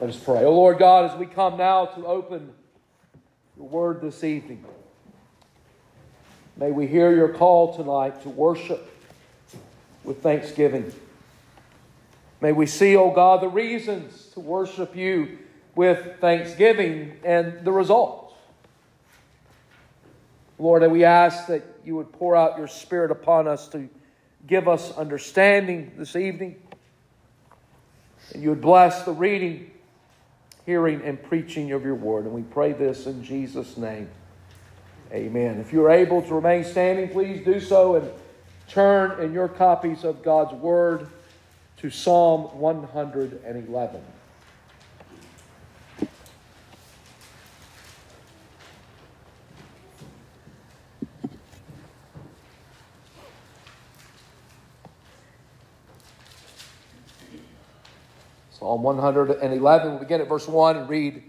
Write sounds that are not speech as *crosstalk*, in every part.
Let us pray. O oh Lord God, as we come now to open your word this evening, may we hear your call tonight to worship with thanksgiving. May we see, O oh God, the reasons to worship you with thanksgiving and the results. Lord, and we ask that you would pour out your Spirit upon us to give us understanding this evening. And you would bless the reading hearing and preaching of your word. And we pray this in Jesus' name. Amen. If you are able to remain standing, please do so and turn in your copies of God's word to Psalm 111. Psalm 111. We'll begin at verse 1 and read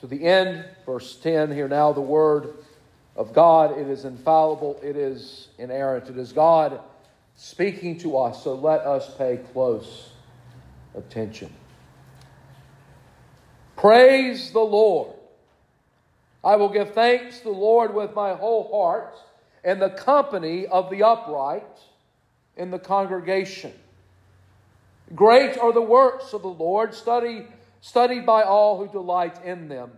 to the end. Verse 10 Hear now the word of God. It is infallible, it is inerrant. It is God speaking to us, so let us pay close attention. Praise the Lord. I will give thanks to the Lord with my whole heart and the company of the upright in the congregation. Great are the works of the Lord, study, studied by all who delight in them.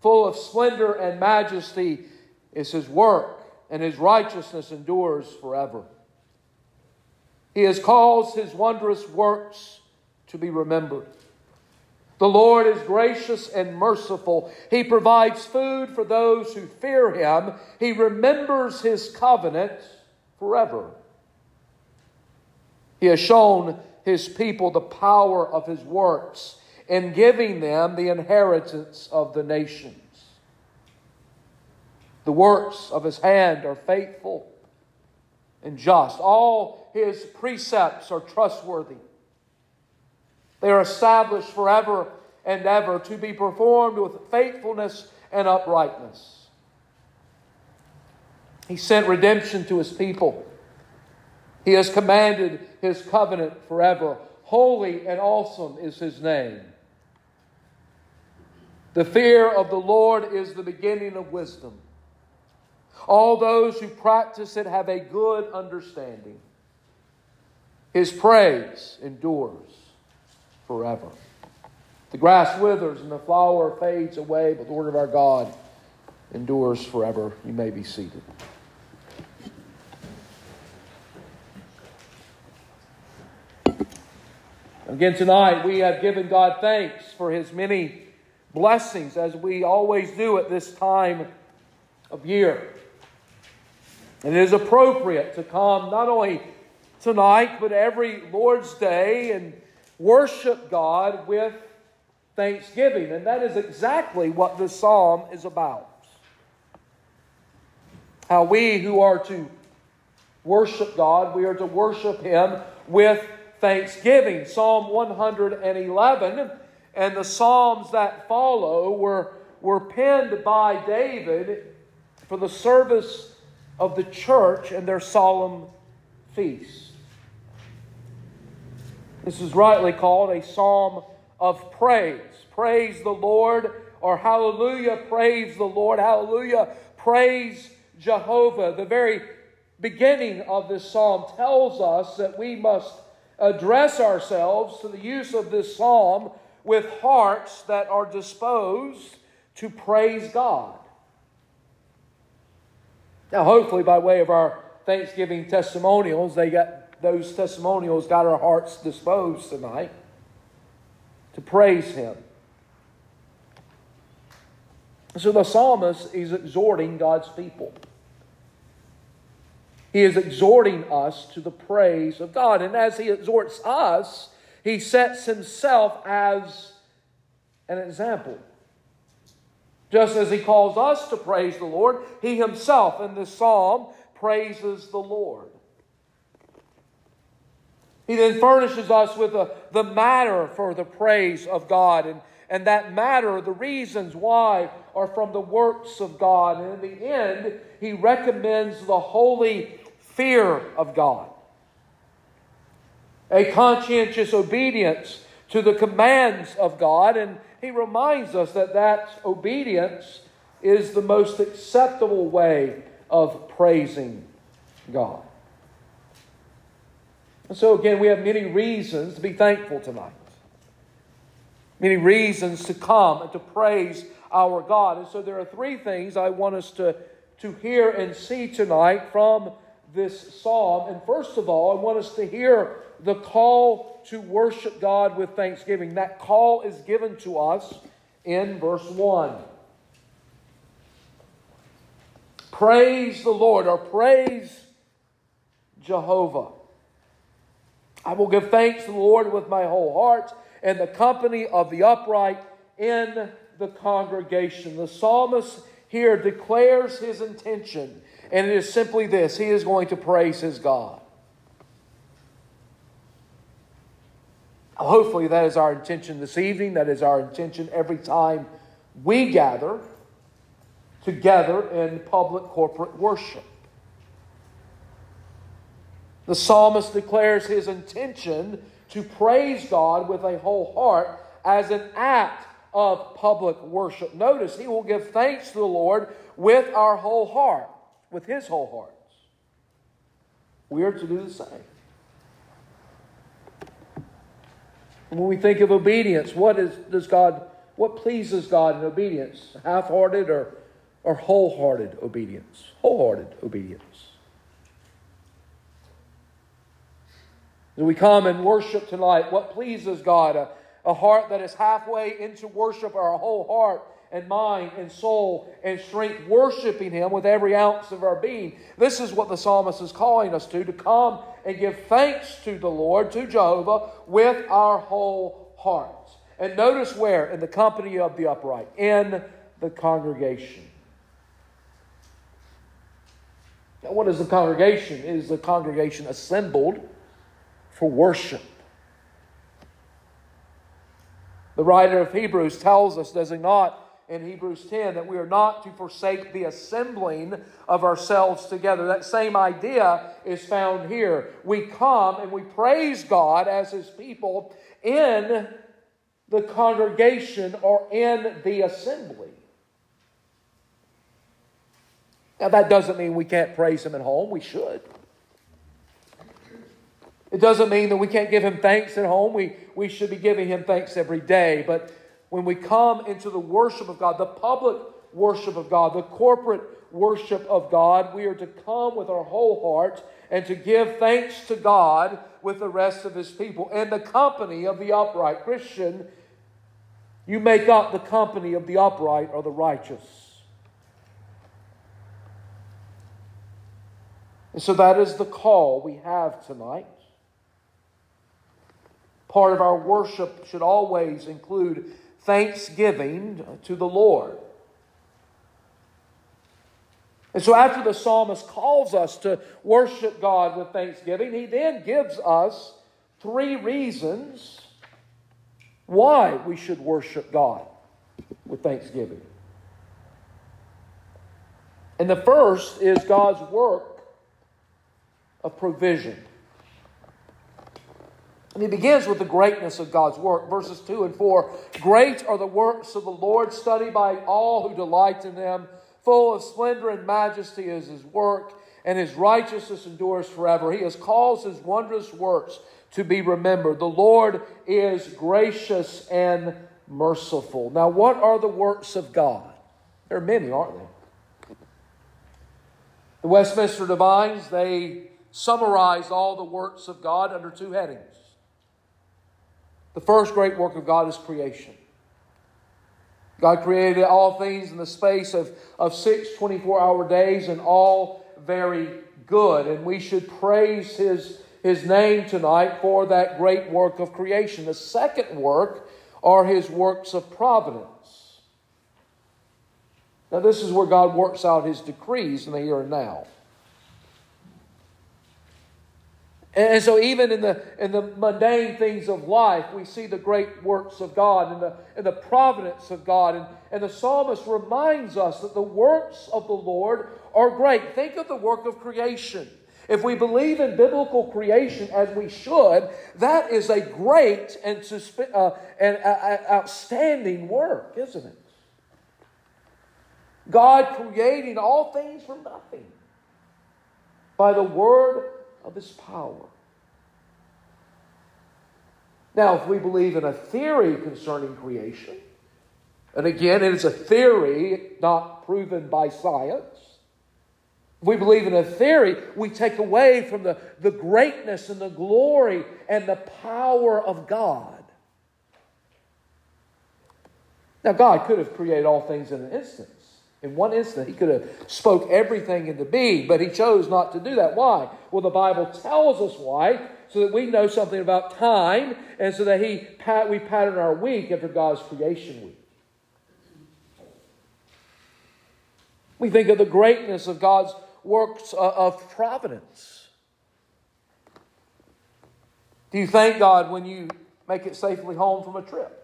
Full of splendor and majesty is his work, and his righteousness endures forever. He has caused his wondrous works to be remembered. The Lord is gracious and merciful. He provides food for those who fear him. He remembers his covenant forever. He has shown his people the power of his works in giving them the inheritance of the nations. The works of his hand are faithful and just. All his precepts are trustworthy. They are established forever and ever to be performed with faithfulness and uprightness. He sent redemption to his people he has commanded his covenant forever. Holy and awesome is his name. The fear of the Lord is the beginning of wisdom. All those who practice it have a good understanding. His praise endures forever. The grass withers and the flower fades away, but the word of our God endures forever. You may be seated. Again, tonight we have given God thanks for his many blessings, as we always do at this time of year. And it is appropriate to come not only tonight, but every Lord's Day and worship God with thanksgiving. And that is exactly what this psalm is about. How we who are to worship God, we are to worship Him with thanksgiving. Psalm 111 and the Psalms that follow were, were penned by David for the service of the church and their solemn feast. This is rightly called a psalm of praise. Praise the Lord, or hallelujah, praise the Lord, hallelujah, praise Jehovah. The very beginning of this psalm tells us that we must address ourselves to the use of this psalm with hearts that are disposed to praise God. Now, hopefully, by way of our Thanksgiving testimonials, they got those testimonials got our hearts disposed tonight to praise Him. So the psalmist is exhorting God's people. He is exhorting us to the praise of God. And as he exhorts us, he sets himself as an example. Just as he calls us to praise the Lord, he himself in this psalm praises the Lord. He then furnishes us with a, the matter for the praise of God. And, and that matter, the reasons why, are from the works of God. And in the end, he recommends the holy fear of God, a conscientious obedience to the commands of God. And he reminds us that that obedience is the most acceptable way of praising God. And so, again, we have many reasons to be thankful tonight. Many reasons to come and to praise our God. And so, there are three things I want us to, to hear and see tonight from this psalm. And first of all, I want us to hear the call to worship God with thanksgiving. That call is given to us in verse 1. Praise the Lord, or praise Jehovah. I will give thanks to the Lord with my whole heart and the company of the upright in the congregation. The psalmist here declares his intention, and it is simply this he is going to praise his God. Hopefully, that is our intention this evening. That is our intention every time we gather together in public corporate worship. The psalmist declares his intention to praise God with a whole heart as an act of public worship. Notice he will give thanks to the Lord with our whole heart, with his whole hearts. We are to do the same. When we think of obedience, what is does God what pleases God in obedience? Half-hearted or, or wholehearted obedience? Wholehearted obedience. As we come and worship tonight, what pleases God? A, a heart that is halfway into worship, or a whole heart and mind and soul and strength, worshiping Him with every ounce of our being. This is what the psalmist is calling us to, to come and give thanks to the Lord, to Jehovah, with our whole hearts. And notice where? In the company of the upright, in the congregation. Now, what is the congregation? It is the congregation assembled for worship. The writer of Hebrews tells us, does he not, in Hebrews 10 that we are not to forsake the assembling of ourselves together. That same idea is found here. We come and we praise God as His people in the congregation or in the assembly. Now, that doesn't mean we can't praise Him at home. We should. It doesn't mean that we can't give Him thanks at home. We, we should be giving Him thanks every day. But when we come into the worship of God, the public worship of God, the corporate worship of God, we are to come with our whole heart and to give thanks to God with the rest of His people and the company of the upright. Christian, you make up the company of the upright or the righteous. And so that is the call we have tonight. Part of our worship should always include thanksgiving to the Lord. And so, after the psalmist calls us to worship God with thanksgiving, he then gives us three reasons why we should worship God with thanksgiving. And the first is God's work of provision. And he begins with the greatness of God's work. Verses 2 and 4 Great are the works of the Lord, studied by all who delight in them. Full of splendor and majesty is his work, and his righteousness endures forever. He has caused his wondrous works to be remembered. The Lord is gracious and merciful. Now, what are the works of God? There are many, aren't they? The Westminster Divines, they summarize all the works of God under two headings the first great work of God is creation. God created all things in the space of, of six 24 hour days and all very good. And we should praise his, his name tonight for that great work of creation. The second work are his works of providence. Now, this is where God works out his decrees in the here and now. And so, even in the, in the mundane things of life, we see the great works of God and the, and the providence of God. And, and the psalmist reminds us that the works of the Lord are great. Think of the work of creation. if we believe in biblical creation as we should, that is a great and, uh, and uh, uh, outstanding work, isn't it? God creating all things from nothing by the word of his power. Now, if we believe in a theory concerning creation, and again, it is a theory not proven by science, if we believe in a theory, we take away from the, the greatness and the glory and the power of God. Now, God could have created all things in an instant. In one instant, he could have spoke everything into being, but he chose not to do that. Why? Well, the Bible tells us why, so that we know something about time, and so that he we pattern our week after God's creation week. We think of the greatness of God's works uh, of providence. Do you thank God when you make it safely home from a trip?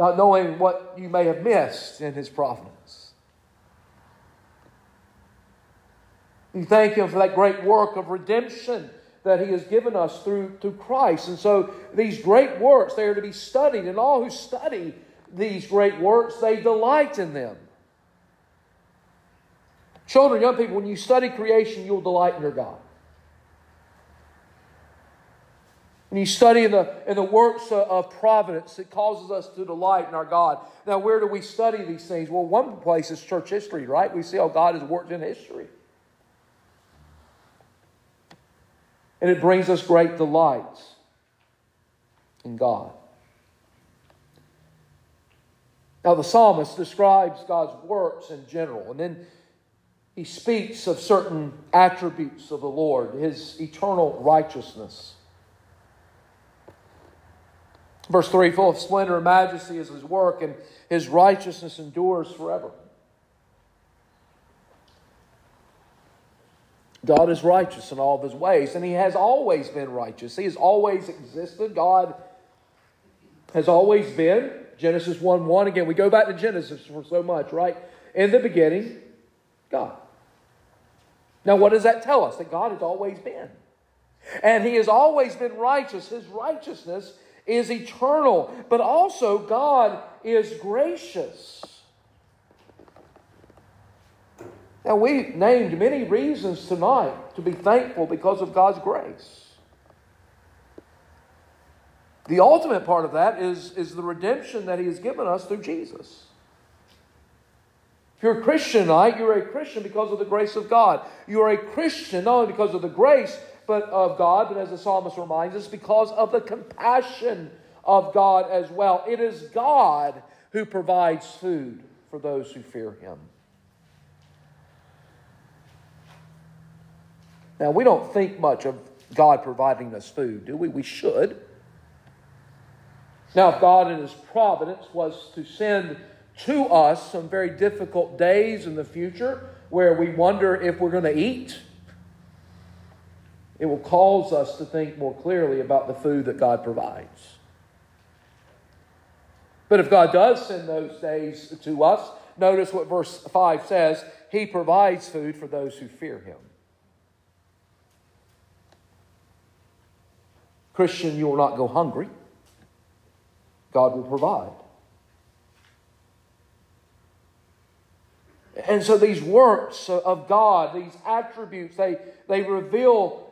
Not knowing what you may have missed in His providence. You thank Him for that great work of redemption that He has given us through, through Christ. And so these great works, they are to be studied, and all who study these great works, they delight in them. Children, young people, when you study creation, you'll delight in your God. When you study in the, in the works of providence, it causes us to delight in our God. Now, where do we study these things? Well, one place is church history, right? We see how God has worked in history. And it brings us great delight in God. Now, the psalmist describes God's works in general, and then he speaks of certain attributes of the Lord, his eternal righteousness. Verse 3 Full of splendor and majesty is his work, and his righteousness endures forever. God is righteous in all of his ways, and he has always been righteous. He has always existed. God has always been. Genesis 1 1. Again, we go back to Genesis for so much, right? In the beginning, God. Now, what does that tell us? That God has always been. And he has always been righteous. His righteousness is eternal, but also God is gracious. Now, we named many reasons tonight to be thankful because of God's grace. The ultimate part of that is, is the redemption that He has given us through Jesus. If you're a Christian tonight, you're a Christian because of the grace of God. You are a Christian not only because of the grace, but of God, but as the psalmist reminds us, because of the compassion of God as well. It is God who provides food for those who fear Him. Now, we don't think much of God providing us food, do we? We should. Now, if God in His providence was to send to us some very difficult days in the future where we wonder if we're going to eat, it will cause us to think more clearly about the food that God provides. But if God does send those days to us, notice what verse 5 says He provides food for those who fear Him. Christian, you will not go hungry. God will provide. And so these works of God, these attributes, they, they reveal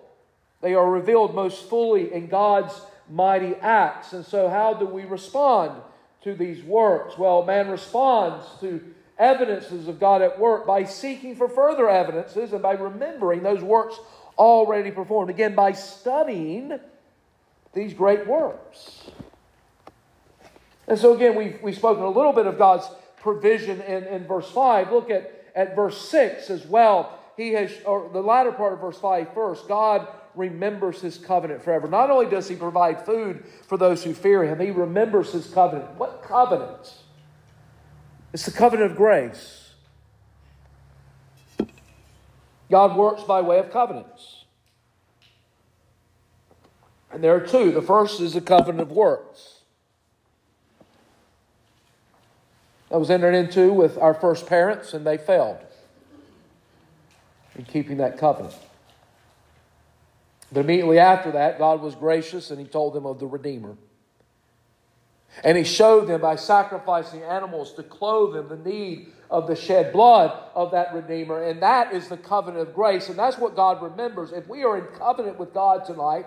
they are revealed most fully in God's mighty acts. And so, how do we respond to these works? Well, man responds to evidences of God at work by seeking for further evidences and by remembering those works already performed. Again, by studying these great works. And so, again, we've, we've spoken a little bit of God's provision in, in verse 5. Look at, at verse 6 as well. He has, or the latter part of verse 5 first. God remembers his covenant forever. Not only does he provide food for those who fear him, he remembers his covenant. What covenant? It's the covenant of grace. God works by way of covenants. And there are two. The first is the covenant of works. That was entered into with our first parents, and they failed. in keeping that covenant. But immediately after that, God was gracious and He told them of the Redeemer. And He showed them by sacrificing animals to clothe them the need of the shed blood of that Redeemer. And that is the covenant of grace. And that's what God remembers. If we are in covenant with God tonight,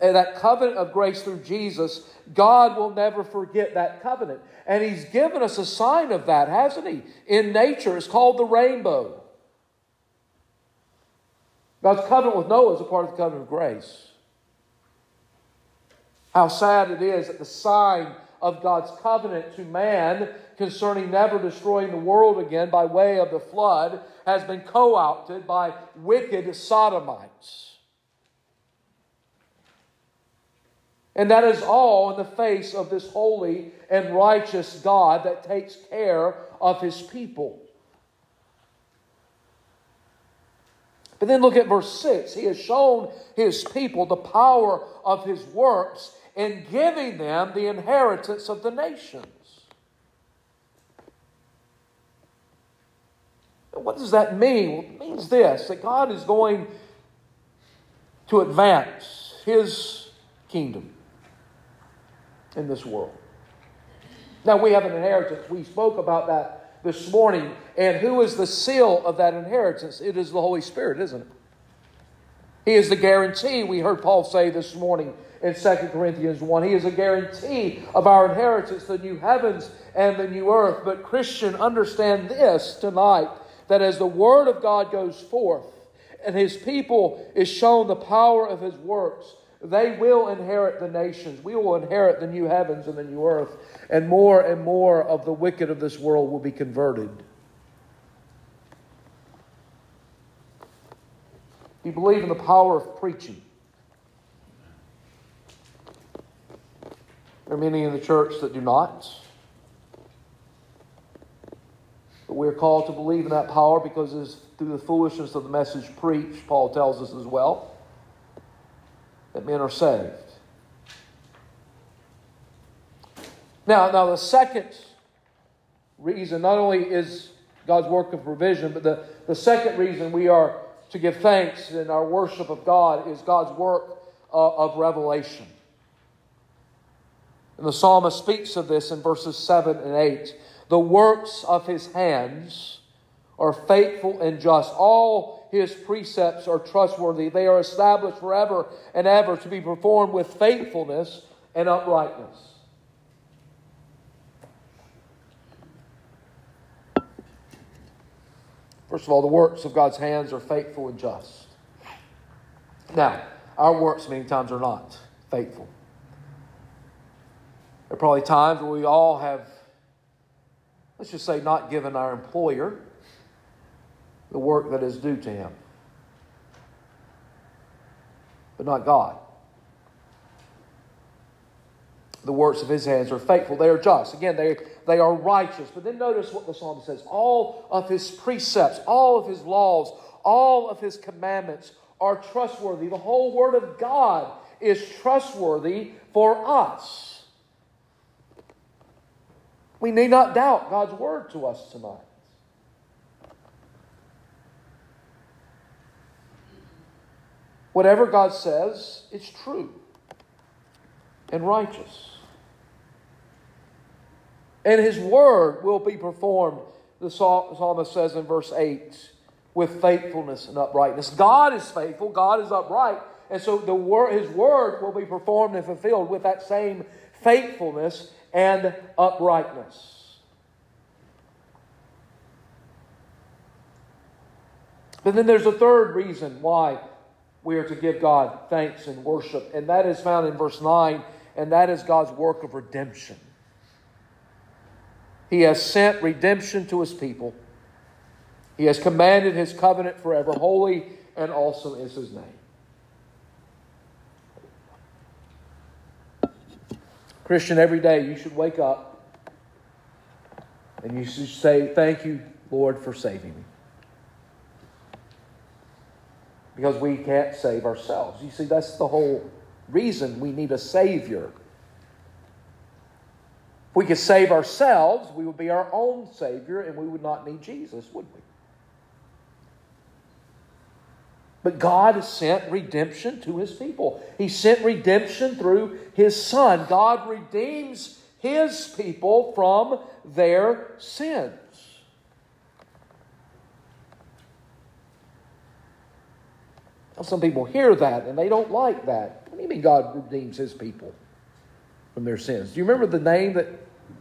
that covenant of grace through Jesus, God will never forget that covenant. And He's given us a sign of that, hasn't He? In nature, it's called the rainbow. God's covenant with Noah is a part of the covenant of grace. How sad it is that the sign of God's covenant to man concerning never destroying the world again by way of the flood has been co opted by wicked sodomites. And that is all in the face of this holy and righteous God that takes care of his people. But then look at verse 6. He has shown his people the power of his works in giving them the inheritance of the nations. What does that mean? Well, it means this that God is going to advance his kingdom in this world. Now, we have an inheritance. We spoke about that this morning. And who is the seal of that inheritance? It is the Holy Spirit, isn't it? He is the guarantee, we heard Paul say this morning in 2 Corinthians 1. He is a guarantee of our inheritance, the new heavens and the new earth. But, Christian, understand this tonight that as the Word of God goes forth and His people is shown the power of His works, they will inherit the nations. We will inherit the new heavens and the new earth. And more and more of the wicked of this world will be converted. Do you believe in the power of preaching? There are many in the church that do not. But we are called to believe in that power because it's through the foolishness of the message preached, Paul tells us as well that men are saved. Now, now the second reason not only is God's work of provision, but the, the second reason we are to give thanks in our worship of God is God's work uh, of revelation. And the psalmist speaks of this in verses 7 and 8. The works of his hands are faithful and just. All his precepts are trustworthy. They are established forever and ever to be performed with faithfulness and uprightness. First of all, the works of God's hands are faithful and just. Now, our works many times are not faithful. There are probably times where we all have, let's just say, not given our employer the work that is due to him, but not God. The works of his hands are faithful. They are just. Again, they, they are righteous. But then notice what the psalmist says all of his precepts, all of his laws, all of his commandments are trustworthy. The whole word of God is trustworthy for us. We need not doubt God's word to us tonight. Whatever God says, it's true and righteous. And his word will be performed, the psalmist says in verse 8, with faithfulness and uprightness. God is faithful, God is upright, and so the word, his word will be performed and fulfilled with that same faithfulness and uprightness. But then there's a third reason why we are to give God thanks and worship. And that is found in verse 9, and that is God's work of redemption. He has sent redemption to his people. He has commanded his covenant forever. Holy and awesome is his name. Christian, every day you should wake up and you should say, Thank you, Lord, for saving me because we can't save ourselves. You see, that's the whole reason we need a Savior. If we could save ourselves, we would be our own Savior and we would not need Jesus, would we? But God has sent redemption to his people. He sent redemption through his Son. God redeems his people from their sins. Now, some people hear that and they don't like that. What do you mean God redeems his people from their sins? Do you remember the name that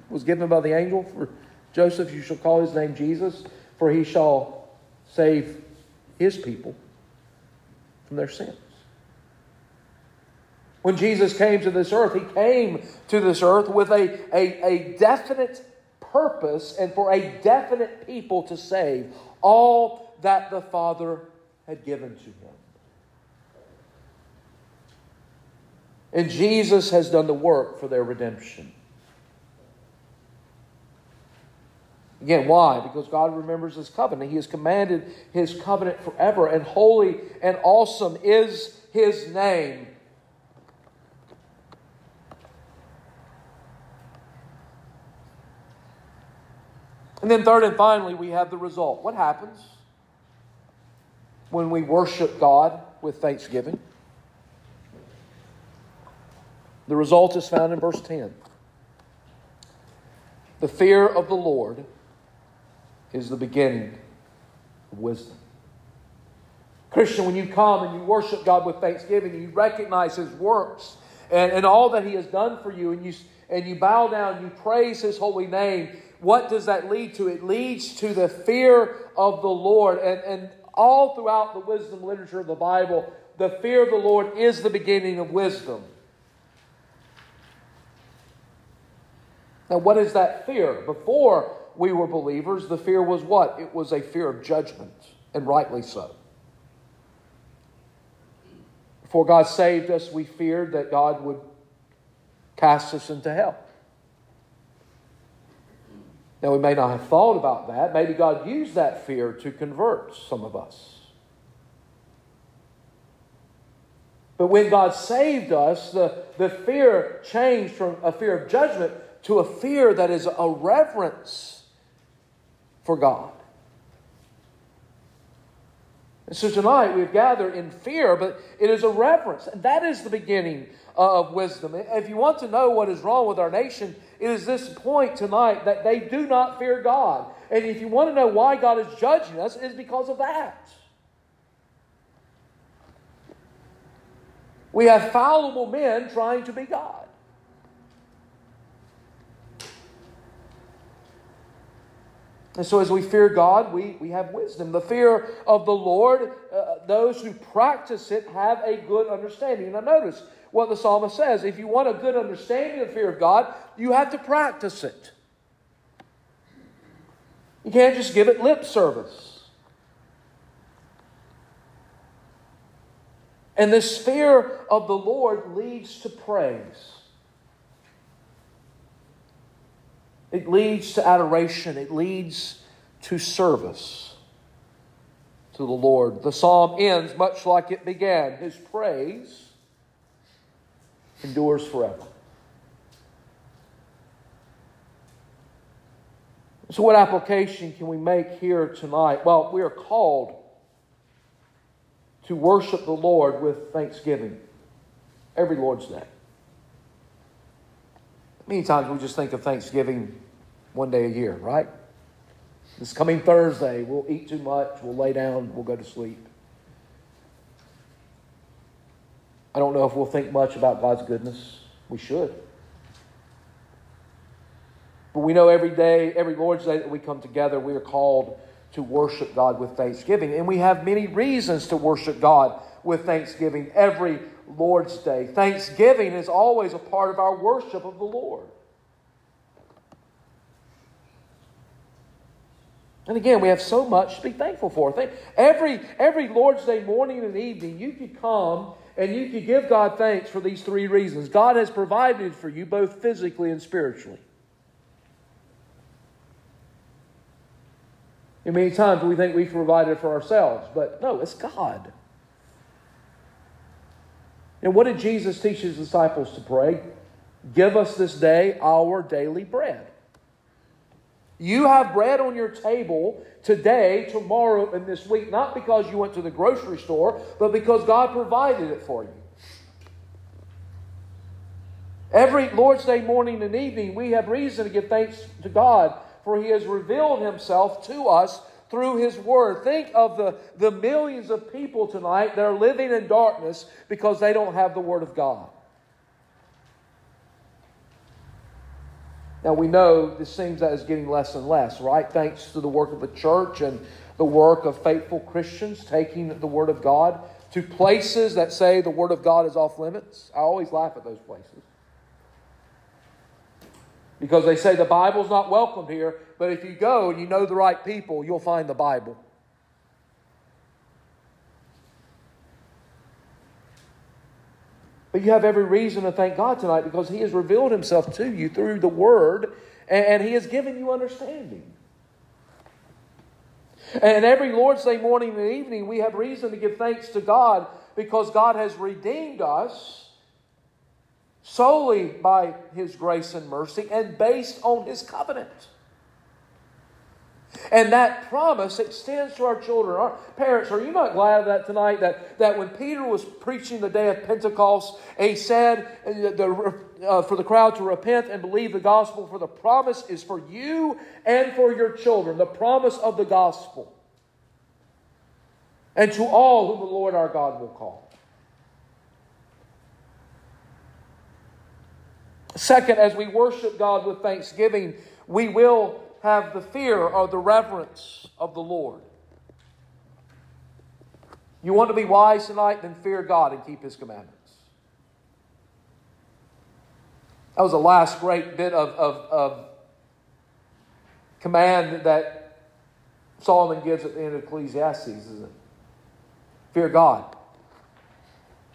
was given by the angel for Joseph? You shall call his name Jesus, for he shall save his people from their sins. When Jesus came to this earth, he came to this earth with a, a, a definite purpose and for a definite people to save all that the Father had given to him. And Jesus has done the work for their redemption. Again, why? Because God remembers His covenant. He has commanded His covenant forever, and holy and awesome is His name. And then, third and finally, we have the result. What happens when we worship God with thanksgiving? The result is found in verse 10. The fear of the Lord is the beginning of wisdom. Christian, when you come and you worship God with thanksgiving, you recognize His works and, and all that He has done for you, and you, and you bow down, and you praise His holy name, what does that lead to? It leads to the fear of the Lord. And, and all throughout the wisdom literature of the Bible, the fear of the Lord is the beginning of wisdom. Now, what is that fear? Before we were believers, the fear was what? It was a fear of judgment, and rightly so. Before God saved us, we feared that God would cast us into hell. Now, we may not have thought about that. Maybe God used that fear to convert some of us. But when God saved us, the, the fear changed from a fear of judgment to a fear that is a reverence for God. And so tonight we've gathered in fear, but it is a reverence. And that is the beginning of wisdom. If you want to know what is wrong with our nation, it is this point tonight that they do not fear God. And if you want to know why God is judging us, it is because of that. We have fallible men trying to be God. And so, as we fear God, we, we have wisdom. The fear of the Lord, uh, those who practice it have a good understanding. Now, notice what the psalmist says. If you want a good understanding of fear of God, you have to practice it. You can't just give it lip service. And this fear of the Lord leads to praise. It leads to adoration. It leads to service to the Lord. The psalm ends much like it began. His praise endures forever. So, what application can we make here tonight? Well, we are called to worship the Lord with thanksgiving every Lord's Day. Many times we just think of Thanksgiving one day a year, right? This coming Thursday, we'll eat too much, we'll lay down, we'll go to sleep. I don't know if we'll think much about God's goodness. We should. But we know every day, every Lord's Day that we come together, we are called to worship God with thanksgiving. And we have many reasons to worship God with thanksgiving every Lord's Day. Thanksgiving is always a part of our worship of the Lord. And again, we have so much to be thankful for. Every, every Lord's Day morning and evening, you could come and you could give God thanks for these three reasons. God has provided for you both physically and spiritually. And many times we think we've provided for ourselves, but no, it's God. And what did Jesus teach his disciples to pray? Give us this day our daily bread. You have bread on your table today, tomorrow, and this week, not because you went to the grocery store, but because God provided it for you. Every Lord's Day morning and evening, we have reason to give thanks to God, for He has revealed Himself to us through His Word. Think of the, the millions of people tonight that are living in darkness because they don't have the Word of God. Now we know this seems that is getting less and less, right? Thanks to the work of the church and the work of faithful Christians taking the Word of God to places that say the Word of God is off limits. I always laugh at those places. Because they say the Bible's not welcome here, but if you go and you know the right people, you'll find the Bible. But you have every reason to thank God tonight because He has revealed Himself to you through the Word and He has given you understanding. And every Lord's Day morning and evening, we have reason to give thanks to God because God has redeemed us solely by His grace and mercy and based on His covenant. And that promise extends to our children. Our parents, are you not glad of that tonight? That, that when Peter was preaching the day of Pentecost, he said uh, the, uh, for the crowd to repent and believe the gospel, for the promise is for you and for your children, the promise of the gospel. And to all whom the Lord our God will call. Second, as we worship God with thanksgiving, we will have the fear or the reverence of the Lord. You want to be wise tonight? Then fear God and keep His commandments. That was the last great bit of, of, of command that Solomon gives at the end of Ecclesiastes, isn't it? Fear God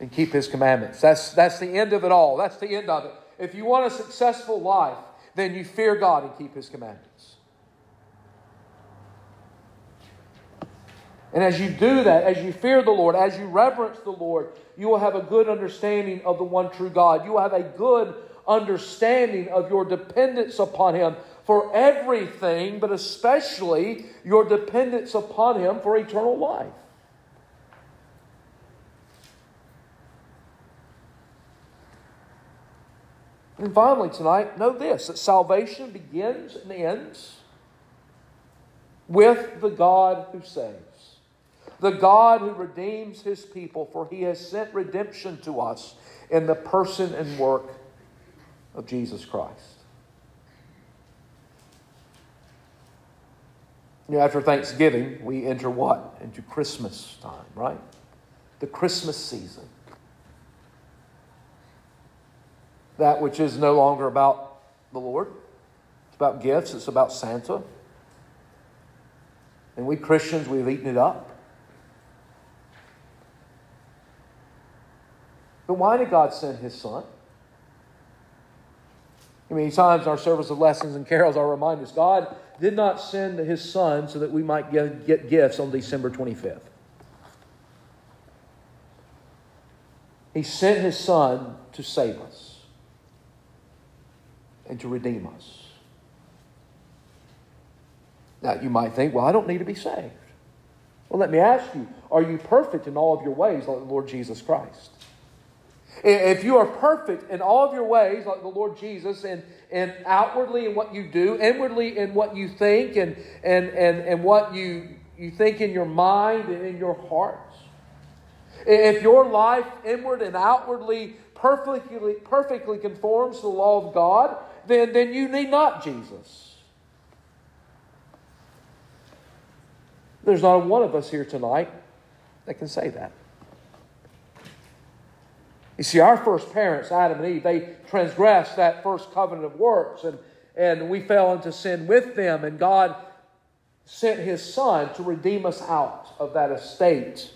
and keep His commandments. That's, that's the end of it all. That's the end of it. If you want a successful life, then you fear God and keep His commandments. And as you do that, as you fear the Lord, as you reverence the Lord, you will have a good understanding of the one true God. You will have a good understanding of your dependence upon Him for everything, but especially your dependence upon Him for eternal life. And finally, tonight, know this that salvation begins and ends with the God who saves the God who redeems his people, for he has sent redemption to us in the person and work of Jesus Christ. You know, after Thanksgiving, we enter what? Into Christmas time, right? The Christmas season. That which is no longer about the Lord. It's about gifts, it's about Santa. And we Christians, we've eaten it up. But why did God send his son? Many times in our service of lessons and carols, I'll remind us God did not send his son so that we might get, get gifts on December 25th. He sent his son to save us and to redeem us. Now, you might think, well, I don't need to be saved. Well, let me ask you are you perfect in all of your ways like the Lord Jesus Christ? If you are perfect in all of your ways, like the Lord Jesus, and, and outwardly in what you do, inwardly in what you think, and, and, and, and what you, you think in your mind and in your hearts, if your life inward and outwardly perfectly, perfectly conforms to the law of God, then, then you need not Jesus. There's not one of us here tonight that can say that. You see, our first parents, Adam and Eve, they transgressed that first covenant of works, and, and we fell into sin with them, and God sent His Son to redeem us out of that estate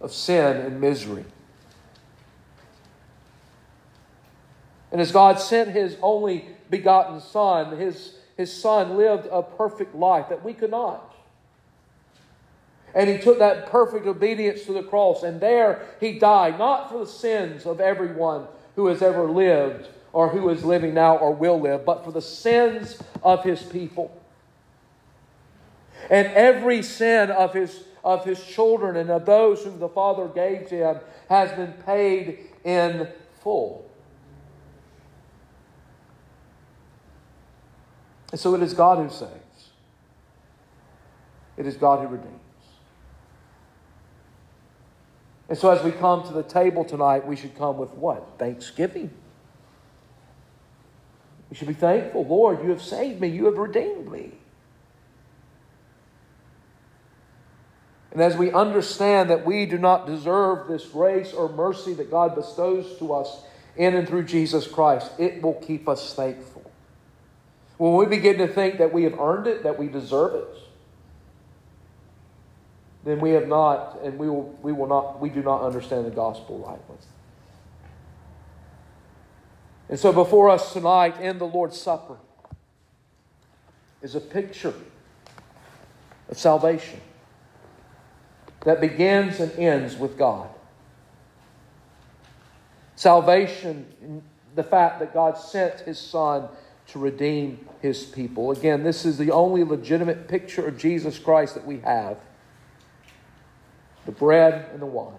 of sin and misery. And as God sent His only begotten Son, His, His Son lived a perfect life that we could not. And he took that perfect obedience to the cross, and there he died, not for the sins of everyone who has ever lived or who is living now or will live, but for the sins of his people. And every sin of his, of his children and of those whom the Father gave to him has been paid in full. And so it is God who saves. It is God who redeems. And so as we come to the table tonight, we should come with what? Thanksgiving. We should be thankful. Lord, you have saved me. You have redeemed me. And as we understand that we do not deserve this grace or mercy that God bestows to us in and through Jesus Christ, it will keep us thankful. When we begin to think that we have earned it, that we deserve it, then we have not, and we will, we will not, we do not understand the gospel rightly. And so before us tonight in the Lord's Supper is a picture of salvation that begins and ends with God. Salvation, the fact that God sent His Son to redeem His people. Again, this is the only legitimate picture of Jesus Christ that we have the bread and the wine.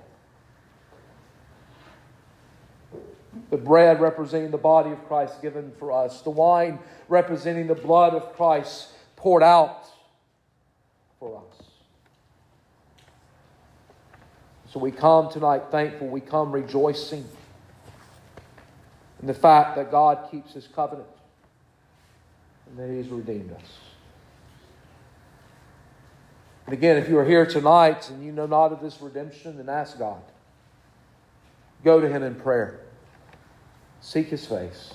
The bread representing the body of Christ given for us, the wine representing the blood of Christ poured out for us. So we come tonight thankful, we come rejoicing in the fact that God keeps his covenant and that he's redeemed us. And again, if you are here tonight and you know not of this redemption, then ask God. Go to him in prayer. Seek his face.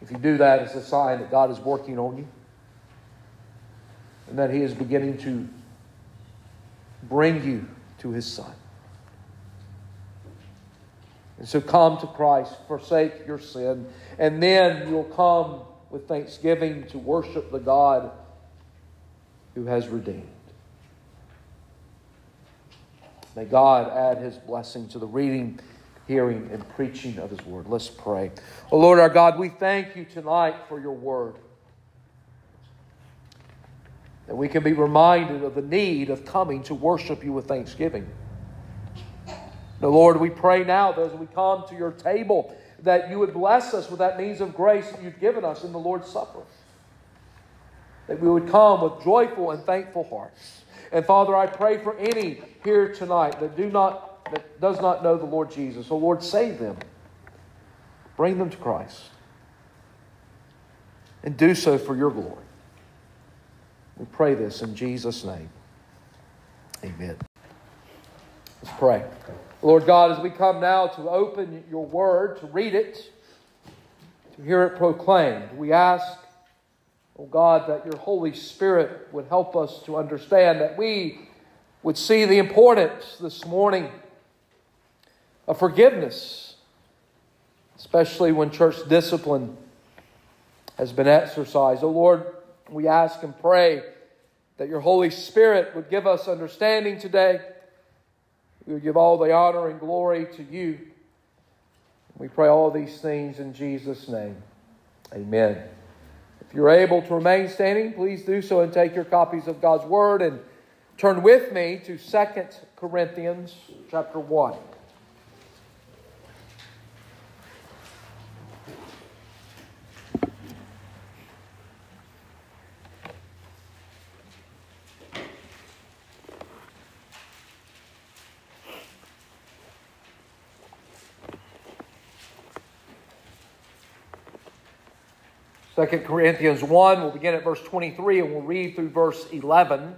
If you do that, it's a sign that God is working on you and that he is beginning to bring you to his Son. And so come to Christ, forsake your sin, and then you'll come with thanksgiving to worship the God who has redeemed. May God add his blessing to the reading, hearing, and preaching of his word. Let's pray. Oh Lord our God, we thank you tonight for your word that we can be reminded of the need of coming to worship you with thanksgiving. Now, Lord, we pray now that as we come to your table, that you would bless us with that means of grace that you've given us in the Lord's Supper. That we would come with joyful and thankful hearts. And Father, I pray for any here tonight that do not that does not know the Lord Jesus. So Lord, save them. Bring them to Christ. And do so for your glory. We pray this in Jesus' name. Amen. Let's pray. Lord God, as we come now to open your word, to read it, to hear it proclaimed, we ask, oh God, that your Holy Spirit would help us to understand that we would see the importance this morning of forgiveness, especially when church discipline has been exercised. Oh Lord, we ask and pray that your Holy Spirit would give us understanding today. We would give all the honor and glory to you. We pray all these things in Jesus' name. Amen. If you're able to remain standing, please do so and take your copies of God's Word and turn with me to 2 Corinthians chapter 1. 2 Corinthians 1, we'll begin at verse 23 and we'll read through verse 11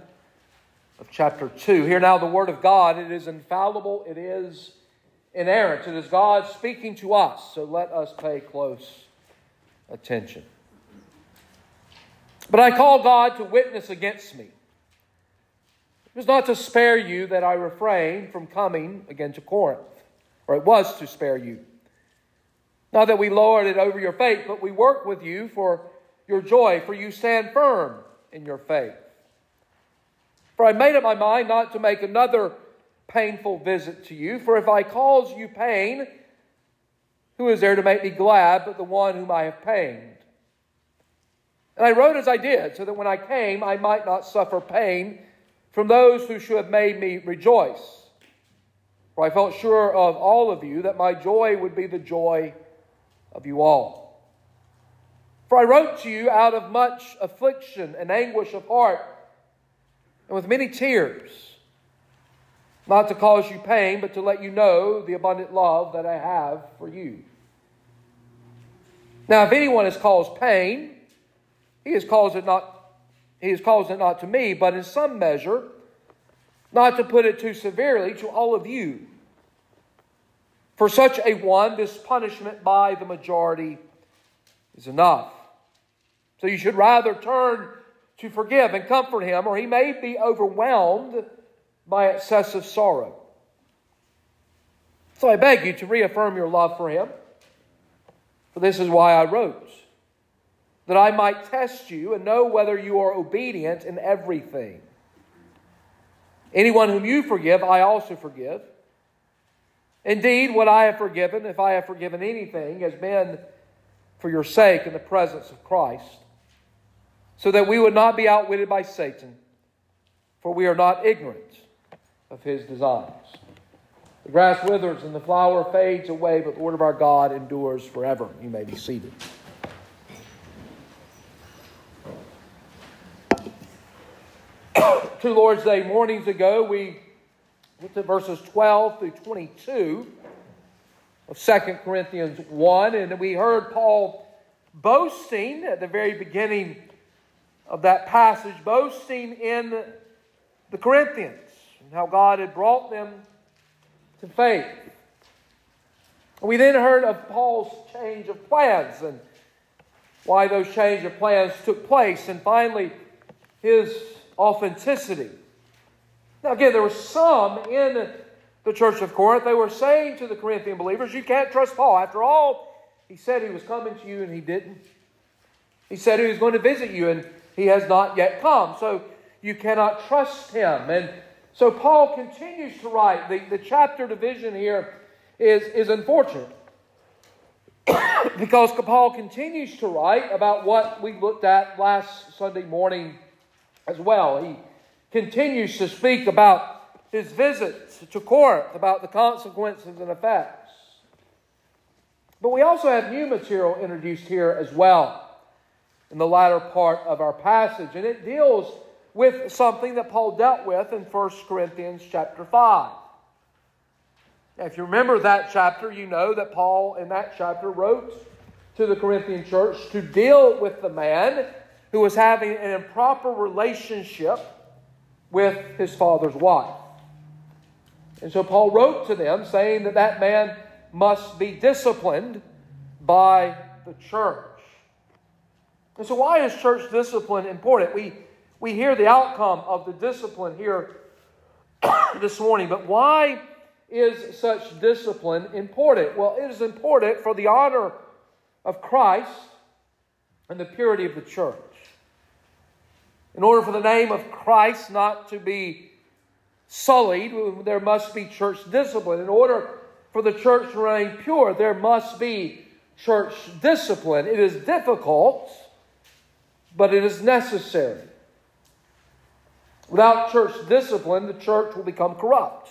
of chapter 2. Hear now the word of God. It is infallible, it is inerrant. It is God speaking to us, so let us pay close attention. But I call God to witness against me. It was not to spare you that I refrained from coming again to Corinth, or it was to spare you. Not that we lowered it over your faith, but we work with you for your joy, for you stand firm in your faith. For I made up my mind not to make another painful visit to you, for if I cause you pain, who is there to make me glad but the one whom I have pained? And I wrote as I did, so that when I came, I might not suffer pain from those who should have made me rejoice. For I felt sure of all of you that my joy would be the joy of you all. For I wrote to you out of much affliction and anguish of heart, and with many tears, not to cause you pain, but to let you know the abundant love that I have for you. Now, if anyone has caused pain, he has caused it not he has caused it not to me, but in some measure, not to put it too severely, to all of you. For such a one, this punishment by the majority is enough. So you should rather turn to forgive and comfort him, or he may be overwhelmed by excessive sorrow. So I beg you to reaffirm your love for him. For this is why I wrote, that I might test you and know whether you are obedient in everything. Anyone whom you forgive, I also forgive. Indeed, what I have forgiven, if I have forgiven anything, has been for your sake in the presence of Christ, so that we would not be outwitted by Satan, for we are not ignorant of his designs. The grass withers and the flower fades away, but the word of our God endures forever. You may be seated. *coughs* Two Lord's Day mornings ago, we looked at verses 12 through 22 of 2 Corinthians 1, and we heard Paul boasting at the very beginning of that passage, boasting in the Corinthians and how God had brought them to faith. We then heard of Paul's change of plans and why those change of plans took place, and finally, his authenticity. Now, again, there were some in the church of Corinth. They were saying to the Corinthian believers, You can't trust Paul. After all, he said he was coming to you and he didn't. He said he was going to visit you and he has not yet come. So you cannot trust him. And so Paul continues to write. The, the chapter division here is, is unfortunate *coughs* because Paul continues to write about what we looked at last Sunday morning as well. He continues to speak about his visit to Corinth, about the consequences and effects. But we also have new material introduced here as well in the latter part of our passage, and it deals with something that Paul dealt with in 1 Corinthians chapter 5. Now, if you remember that chapter, you know that Paul in that chapter wrote to the Corinthian church to deal with the man who was having an improper relationship with his father's wife. And so Paul wrote to them saying that that man must be disciplined by the church. And so, why is church discipline important? We we hear the outcome of the discipline here *coughs* this morning. But why is such discipline important? Well, it is important for the honor of Christ and the purity of the church. In order for the name of Christ not to be sullied, there must be church discipline. In order for the church to remain pure, there must be church discipline. It is difficult, but it is necessary. Without church discipline, the church will become corrupt.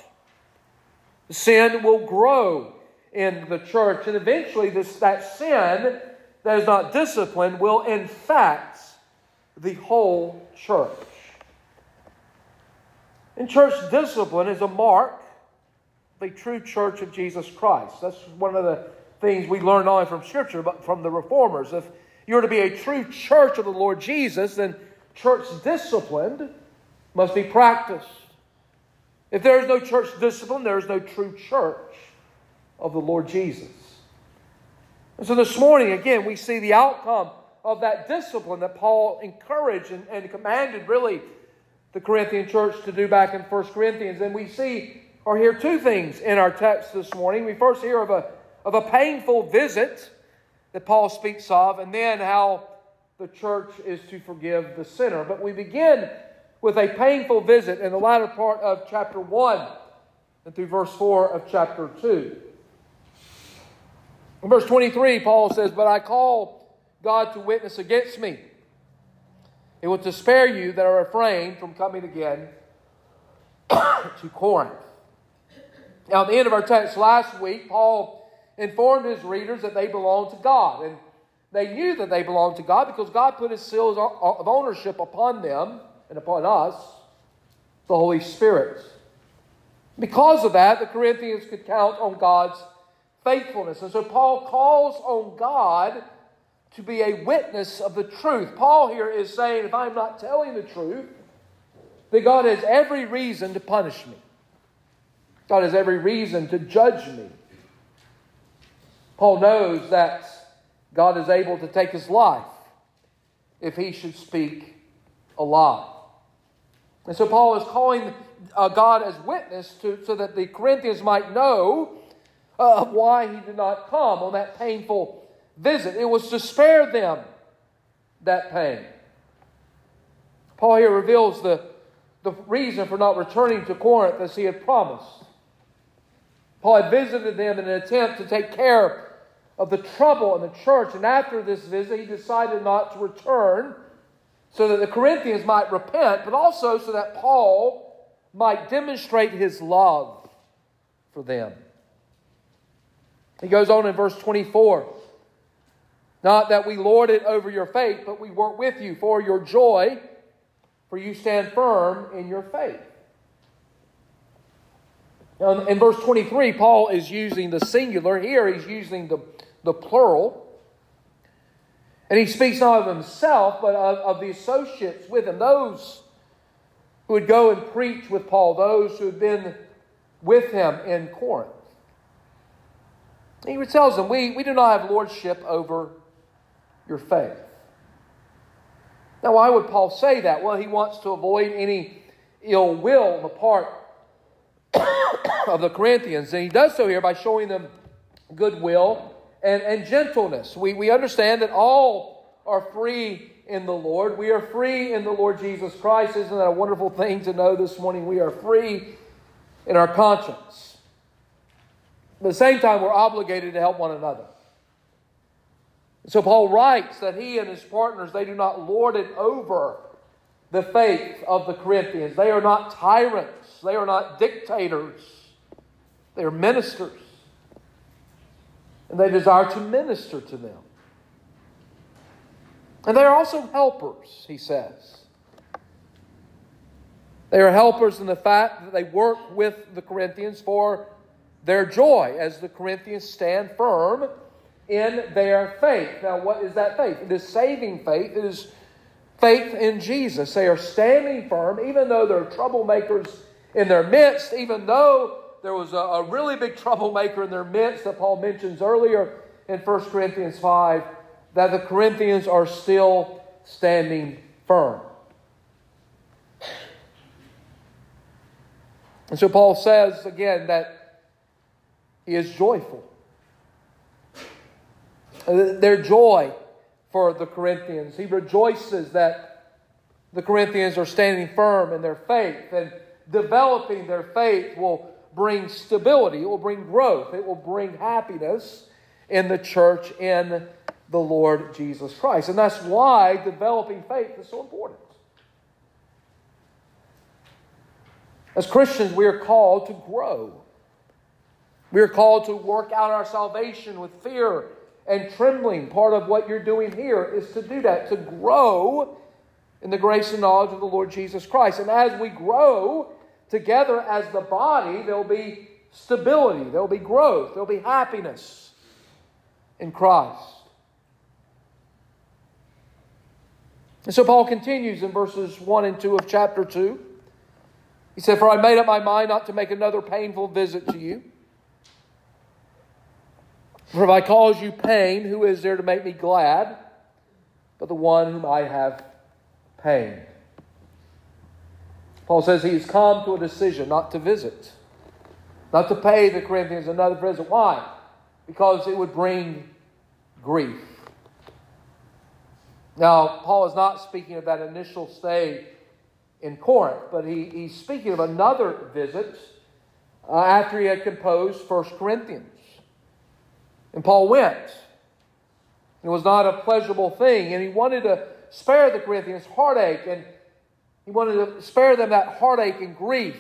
Sin will grow in the church, and eventually, this, that sin that is not disciplined will infect the whole church. And church discipline is a mark of a true church of Jesus Christ. That's one of the things we learn not only from Scripture, but from the reformers. If you're to be a true church of the Lord Jesus, then church discipline must be practiced. If there is no church discipline, there is no true church of the Lord Jesus. And so this morning, again, we see the outcome of that discipline that Paul encouraged and, and commanded, really, the Corinthian church to do back in 1 Corinthians. And we see or hear two things in our text this morning. We first hear of a, of a painful visit that Paul speaks of, and then how the church is to forgive the sinner. But we begin with a painful visit in the latter part of chapter 1 and through verse 4 of chapter 2. In verse 23, Paul says, But I call God to witness against me, It was to spare you that I refrained from coming again *coughs* to Corinth. Now, at the end of our text last week, Paul informed his readers that they belonged to God. And they knew that they belonged to God because God put his seals of ownership upon them and upon us, the Holy Spirit. Because of that, the Corinthians could count on God's faithfulness. And so Paul calls on God to be a witness of the truth. Paul here is saying, if I'm not telling the truth, that God has every reason to punish me. God has every reason to judge me. Paul knows that God is able to take his life if he should speak a lie. And so Paul is calling uh, God as witness to, so that the Corinthians might know uh, why he did not come on that painful visit. It was to spare them that pain. Paul here reveals the, the reason for not returning to Corinth as he had promised. Paul had visited them in an attempt to take care of the trouble in the church, and after this visit, he decided not to return so that the Corinthians might repent, but also so that Paul might demonstrate his love for them. He goes on in verse 24 Not that we lord it over your faith, but we work with you for your joy, for you stand firm in your faith. Now, in verse 23, Paul is using the singular. Here, he's using the, the plural. And he speaks not of himself, but of, of the associates with him, those who would go and preach with Paul, those who had been with him in Corinth. He tells them, we, we do not have lordship over your faith. Now, why would Paul say that? Well, he wants to avoid any ill will on the part *coughs* of the Corinthians. And he does so here by showing them goodwill and, and gentleness. We, we understand that all are free in the Lord. We are free in the Lord Jesus Christ. Isn't that a wonderful thing to know this morning? We are free in our conscience. At the same time, we're obligated to help one another. So Paul writes that he and his partners, they do not lord it over the faith of the Corinthians. They are not tyrants. They are not dictators. They are ministers. And they desire to minister to them. And they are also helpers, he says. They are helpers in the fact that they work with the Corinthians for their joy as the Corinthians stand firm in their faith. Now, what is that faith? It is saving faith. It is faith in Jesus. They are standing firm, even though there are troublemakers in their midst, even though there was a, a really big troublemaker in their midst that Paul mentions earlier in 1 Corinthians 5, that the Corinthians are still standing firm. And so Paul says again that he is joyful. Uh, their joy for the Corinthians. He rejoices that the Corinthians are standing firm in their faith and developing their faith will bring stability, it will bring growth, it will bring happiness in the church in the Lord Jesus Christ. And that's why developing faith is so important. As Christians, we are called to grow. We are called to work out our salvation with fear and trembling. Part of what you're doing here is to do that, to grow in the grace and knowledge of the Lord Jesus Christ. And as we grow together as the body, there'll be stability, there'll be growth, there'll be happiness in Christ. And so Paul continues in verses 1 and 2 of chapter 2. He said, For I made up my mind not to make another painful visit to you for if I cause you pain, who is there to make me glad but the one whom I have pained? Paul says he's come to a decision not to visit, not to pay the Corinthians another visit. Why? Because it would bring grief. Now, Paul is not speaking of that initial stay in Corinth, but he, he's speaking of another visit uh, after he had composed First Corinthians. And Paul went. It was not a pleasurable thing, and he wanted to spare the Corinthians heartache, and he wanted to spare them that heartache and grief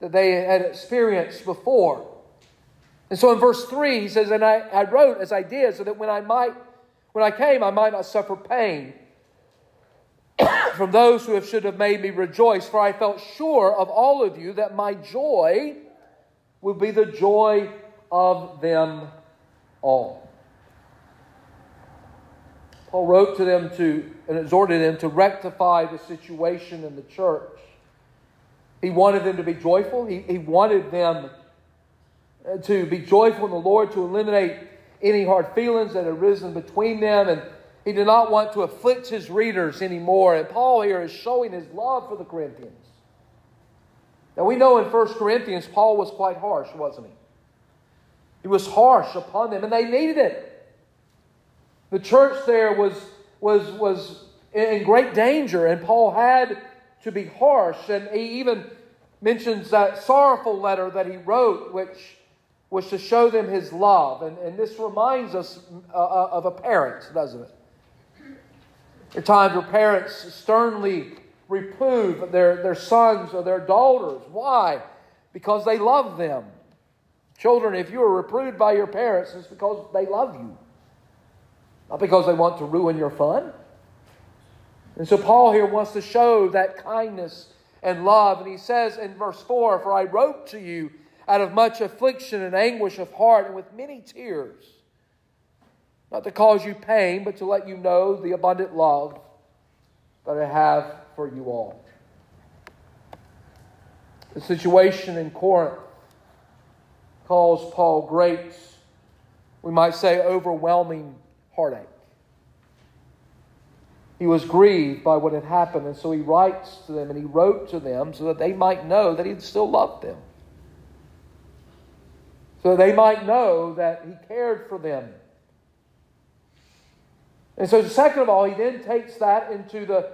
that they had experienced before. And so in verse 3, he says, And I, I wrote as I did, so that when I might when I came, I might not suffer pain *coughs* from those who have, should have made me rejoice, for I felt sure of all of you that my joy would be the joy of them all. Paul wrote to them to and exhorted them to rectify the situation in the church. He wanted them to be joyful. He, he wanted them uh, to be joyful in the Lord, to eliminate any hard feelings that had arisen between them, and he did not want to afflict his readers anymore. And Paul here is showing his love for the Corinthians. Now we know in 1 Corinthians, Paul was quite harsh, wasn't he? He was harsh upon them, and they needed it. The church there was, was, was in great danger, and Paul had to be harsh. And he even mentions that sorrowful letter that he wrote, which was to show them his love. And, and this reminds us uh, uh, of a parent, doesn't it? Are times where parents sternly reprove their, their sons or their daughters. Why? Because they love them. Children, if you are reproved by your parents, it's because they love you, not because they want to ruin your fun. And so Paul here wants to show that kindness and love. And he says in verse 4 For I wrote to you out of much affliction and anguish of heart and with many tears, not to cause you pain, but to let you know the abundant love that I have for you all. The situation in Corinth caused Paul great, we might say, overwhelming heartache. He was grieved by what had happened, and so he writes to them and he wrote to them so that they might know that he still loved them so they might know that he cared for them. And so, second of all, he then takes that into the,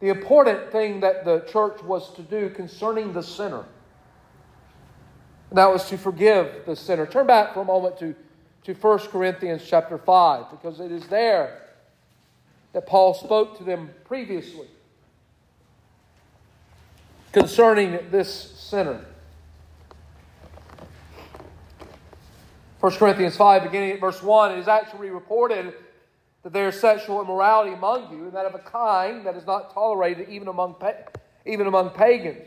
the important thing that the church was to do concerning the sinner. That was to forgive the sinner. Turn back for a moment to, to 1 Corinthians chapter 5, because it is there that Paul spoke to them previously concerning this sinner. 1 Corinthians 5, beginning at verse 1, it is actually reported that there is sexual immorality among you, and that of a kind that is not tolerated even among, even among pagans.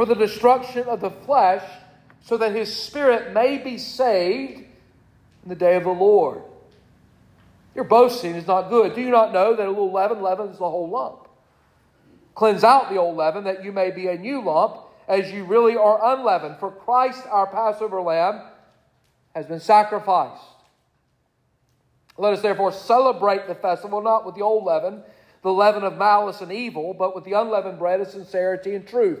for the destruction of the flesh, so that his spirit may be saved in the day of the Lord. Your boasting is not good. Do you not know that a little leaven leavens the whole lump? Cleanse out the old leaven, that you may be a new lump as you really are unleavened. For Christ, our Passover lamb, has been sacrificed. Let us therefore celebrate the festival not with the old leaven, the leaven of malice and evil, but with the unleavened bread of sincerity and truth.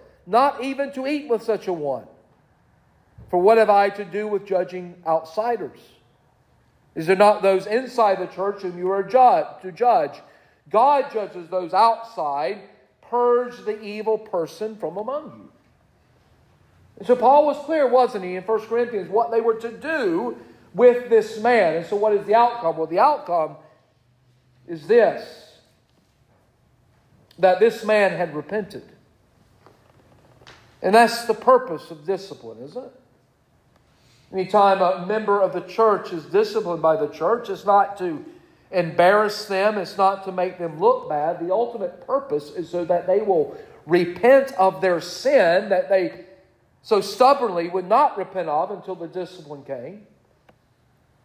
not even to eat with such a one. For what have I to do with judging outsiders? Is it not those inside the church whom you are to judge? God judges those outside. Purge the evil person from among you. And so Paul was clear, wasn't he, in 1 Corinthians, what they were to do with this man. And so what is the outcome? Well, the outcome is this that this man had repented. And that's the purpose of discipline, isn't it? Anytime a member of the church is disciplined by the church, it's not to embarrass them, it's not to make them look bad. The ultimate purpose is so that they will repent of their sin that they so stubbornly would not repent of until the discipline came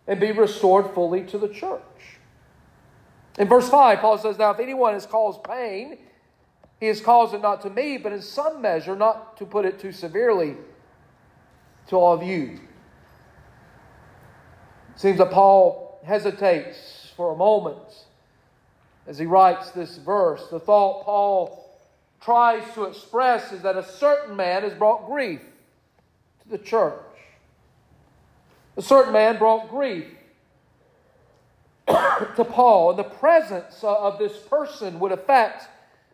and be restored fully to the church. In verse 5, Paul says, Now if anyone has caused pain, he has caused it not to me, but in some measure, not to put it too severely, to all of you. It seems that Paul hesitates for a moment as he writes this verse. The thought Paul tries to express is that a certain man has brought grief to the church. A certain man brought grief *coughs* to Paul, and the presence of this person would affect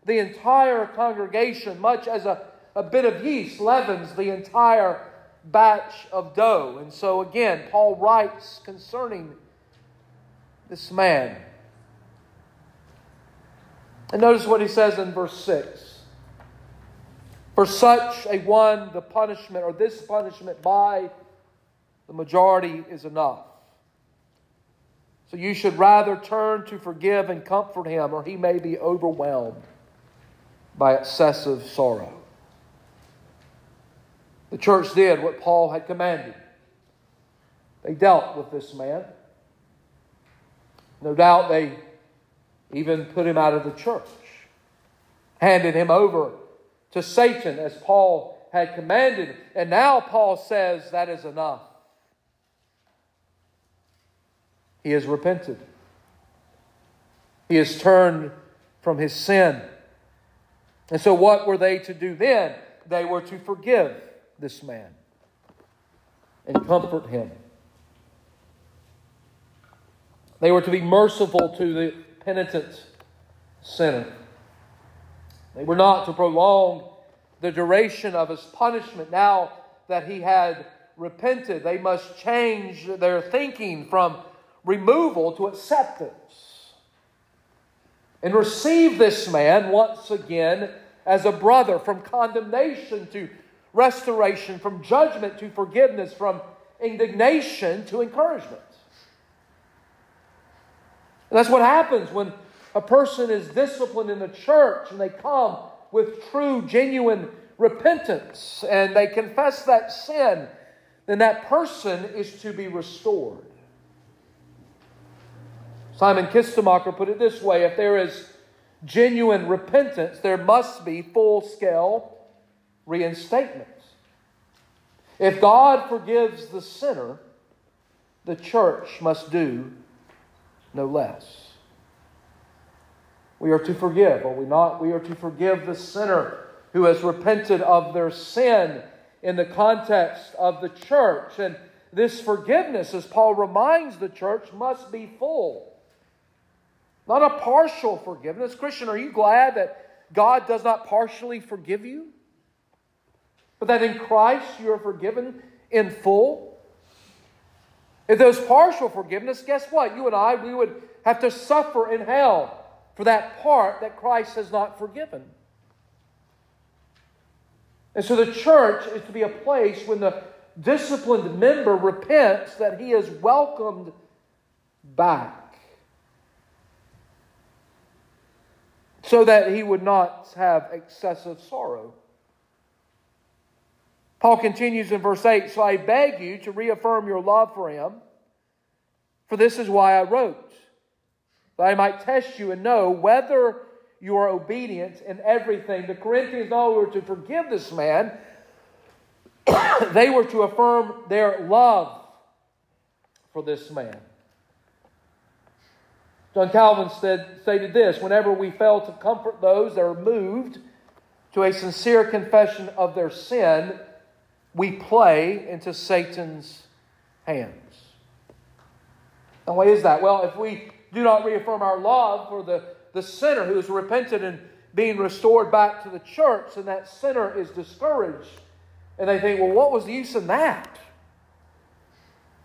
the entire congregation, much as a, a bit of yeast leavens the entire batch of dough. And so, again, Paul writes concerning this man. And notice what he says in verse 6. For such a one, the punishment or this punishment by the majority is enough. So you should rather turn to forgive and comfort him, or he may be overwhelmed by excessive sorrow. The church did what Paul had commanded. They dealt with this man. No doubt they even put him out of the church, handed him over to Satan as Paul had commanded. And now Paul says that is enough. He has repented. He has turned from his sin. And so, what were they to do then? They were to forgive this man and comfort him. They were to be merciful to the penitent sinner. They were not to prolong the duration of his punishment now that he had repented. They must change their thinking from removal to acceptance and receive this man once again as a brother from condemnation to restoration, from judgment to forgiveness, from indignation to encouragement. And that's what happens when a person is disciplined in the church and they come with true, genuine repentance and they confess that sin, then that person is to be restored. Simon Kistemaker put it this way if there is genuine repentance, there must be full scale reinstatement. If God forgives the sinner, the church must do no less. We are to forgive, are we not? We are to forgive the sinner who has repented of their sin in the context of the church. And this forgiveness, as Paul reminds the church, must be full. Not a partial forgiveness. Christian, are you glad that God does not partially forgive you? But that in Christ you are forgiven in full? If there's partial forgiveness, guess what? You and I, we would have to suffer in hell for that part that Christ has not forgiven. And so the church is to be a place when the disciplined member repents that he is welcomed back. So that he would not have excessive sorrow. Paul continues in verse 8 So I beg you to reaffirm your love for him, for this is why I wrote that I might test you and know whether you are obedient in everything. The Corinthians all were to forgive this man, *coughs* they were to affirm their love for this man. John Calvin said, stated this Whenever we fail to comfort those that are moved to a sincere confession of their sin, we play into Satan's hands. And why is that? Well, if we do not reaffirm our love for the, the sinner who is repented and being restored back to the church, and that sinner is discouraged. And they think, well, what was the use in that?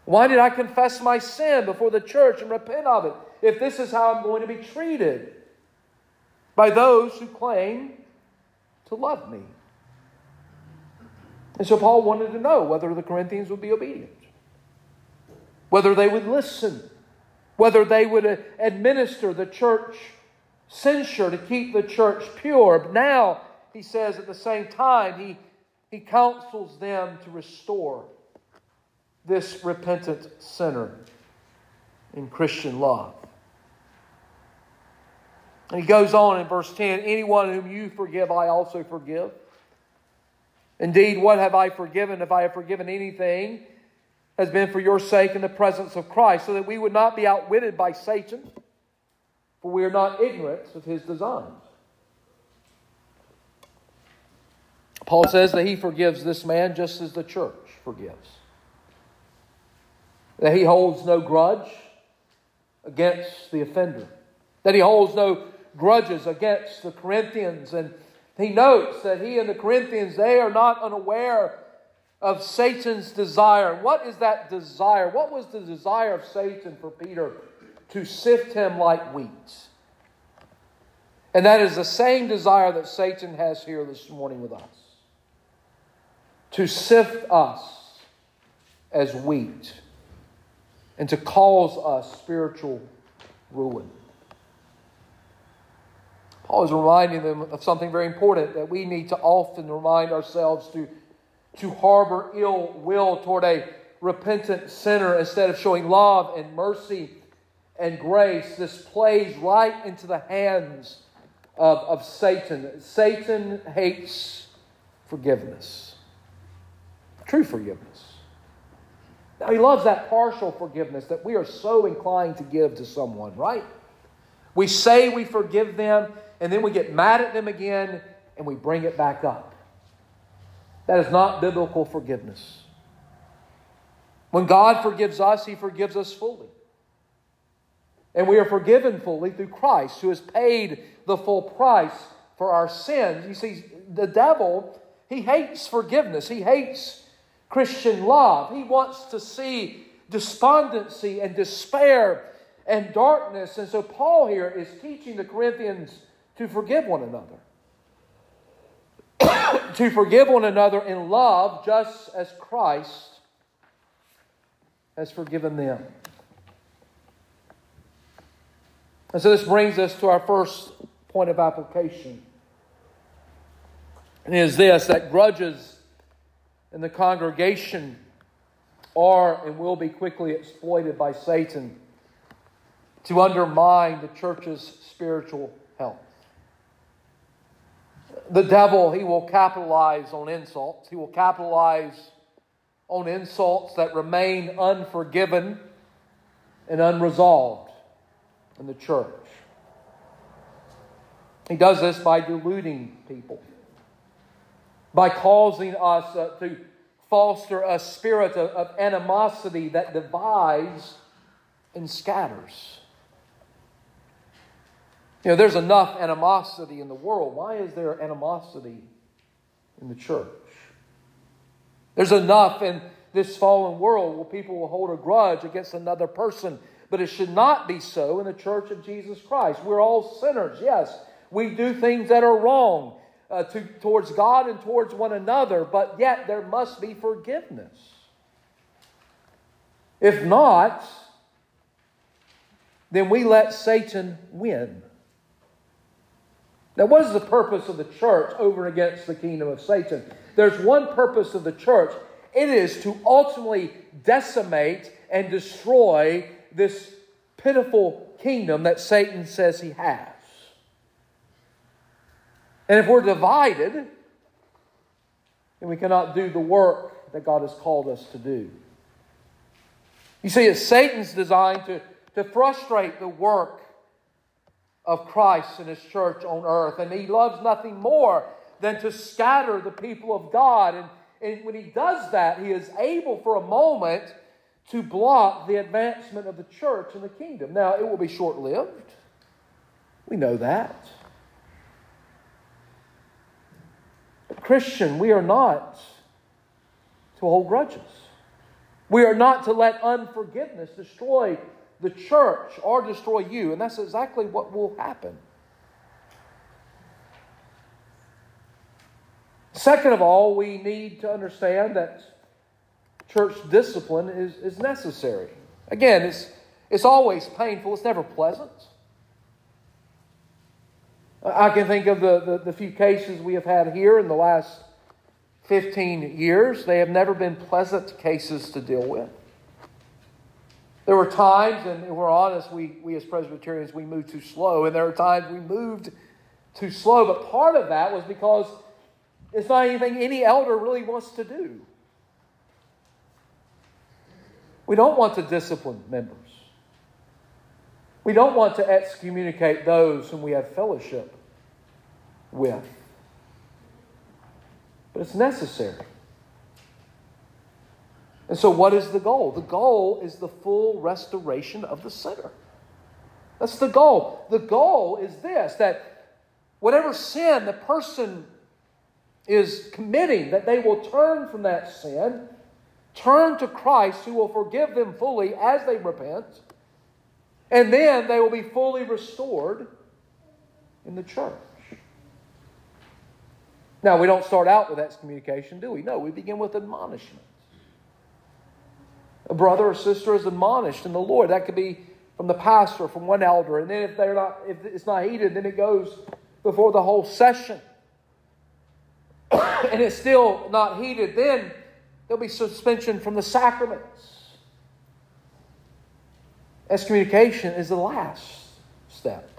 Why did I confess my sin before the church and repent of it if this is how I'm going to be treated by those who claim to love me? And so Paul wanted to know whether the Corinthians would be obedient, whether they would listen whether they would uh, administer the church censure to keep the church pure. But now, he says at the same time, he, he counsels them to restore this repentant sinner in Christian love. And he goes on in verse 10 Anyone whom you forgive, I also forgive. Indeed, what have I forgiven? If I have forgiven anything, has been for your sake in the presence of Christ, so that we would not be outwitted by Satan, for we are not ignorant of his designs. Paul says that he forgives this man just as the church forgives. That he holds no grudge against the offender. That he holds no grudges against the Corinthians. And he notes that he and the Corinthians, they are not unaware of Satan's desire. What is that desire? What was the desire of Satan for Peter? To sift him like wheat. And that is the same desire that Satan has here this morning with us to sift us as wheat and to cause us spiritual ruin. Paul is reminding them of something very important that we need to often remind ourselves to, to harbor ill will toward a repentant sinner instead of showing love and mercy and grace. This plays right into the hands of, of Satan. Satan hates forgiveness, true forgiveness. Now, he loves that partial forgiveness that we are so inclined to give to someone, right? We say we forgive them, and then we get mad at them again, and we bring it back up. That is not biblical forgiveness. When God forgives us, He forgives us fully. And we are forgiven fully through Christ, who has paid the full price for our sins. You see, the devil, he hates forgiveness. He hates Christian love. He wants to see despondency and despair and darkness. And so, Paul here is teaching the Corinthians to forgive one another. *coughs* to forgive one another in love, just as Christ has forgiven them. And so, this brings us to our first point of application. And it is this that grudges in the congregation are and will be quickly exploited by Satan to undermine the church's spiritual health. The devil, he will capitalize on insults. He will capitalize on insults that remain unforgiven and unresolved in the church. He does this by deluding people by causing us uh, to foster a spirit of, of animosity that divides and scatters. You know, there's enough animosity in the world. Why is there animosity in the church? There's enough in this fallen world where people will hold a grudge against another person, but it should not be so in the church of Jesus Christ. We're all sinners, yes. We do things that are wrong uh, to, towards God and towards one another, but yet there must be forgiveness. If not, then we let Satan win. Now, what is the purpose of the church over against the kingdom of Satan? There's one purpose of the church it is to ultimately decimate and destroy this pitiful kingdom that Satan says he has. And if we're divided, then we cannot do the work that God has called us to do. You see, it's Satan's design to, to frustrate the work of Christ and His church on earth. And he loves nothing more than to scatter the people of God. And, and when he does that, he is able for a moment to block the advancement of the church and the kingdom. Now, it will be short lived. We know that. Christian, we are not to hold grudges. We are not to let unforgiveness destroy the church or destroy you. And that's exactly what will happen. Second of all, we need to understand that church discipline is, is necessary. Again, it's, It's always painful, it's never pleasant. I can think of the, the, the, few cases we have had here in the last 15 years. They have never been pleasant cases to deal with. There were times, and we're honest, we, we as Presbyterians, we moved too slow, and there are times we moved too slow, but part of that was because it's not anything any elder really wants to do. We don't want to discipline members. We don't want to excommunicate those whom we have fellowship with. But it's necessary. And so, what is the goal? The goal is the full restoration of the sinner. That's the goal. The goal is this that whatever sin the person is committing, that they will turn from that sin, turn to Christ who will forgive them fully as they repent, and then they will be fully restored in the church. Now, we don't start out with excommunication, do we? No, we begin with admonishment. A brother or sister is admonished in the Lord. That could be from the pastor, from one elder, and then if they're not, if it's not heeded, then it goes before the whole session. *coughs* and it's still not heeded, then there'll be suspension from the sacraments. Excommunication is the last step.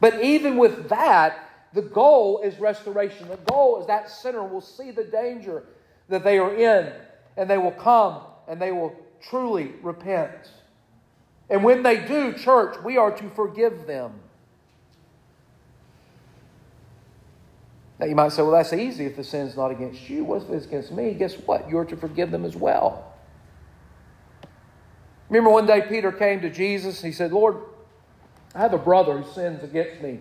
But even with that, the goal is restoration. The goal is that sinner will see the danger that they are in, and they will come and they will truly repent. And when they do, church, we are to forgive them. Now you might say, well, that's easy if the sin's not against you. What if it's against me? Guess what? You're to forgive them as well. Remember one day Peter came to Jesus and he said, Lord, I have a brother who sins against me.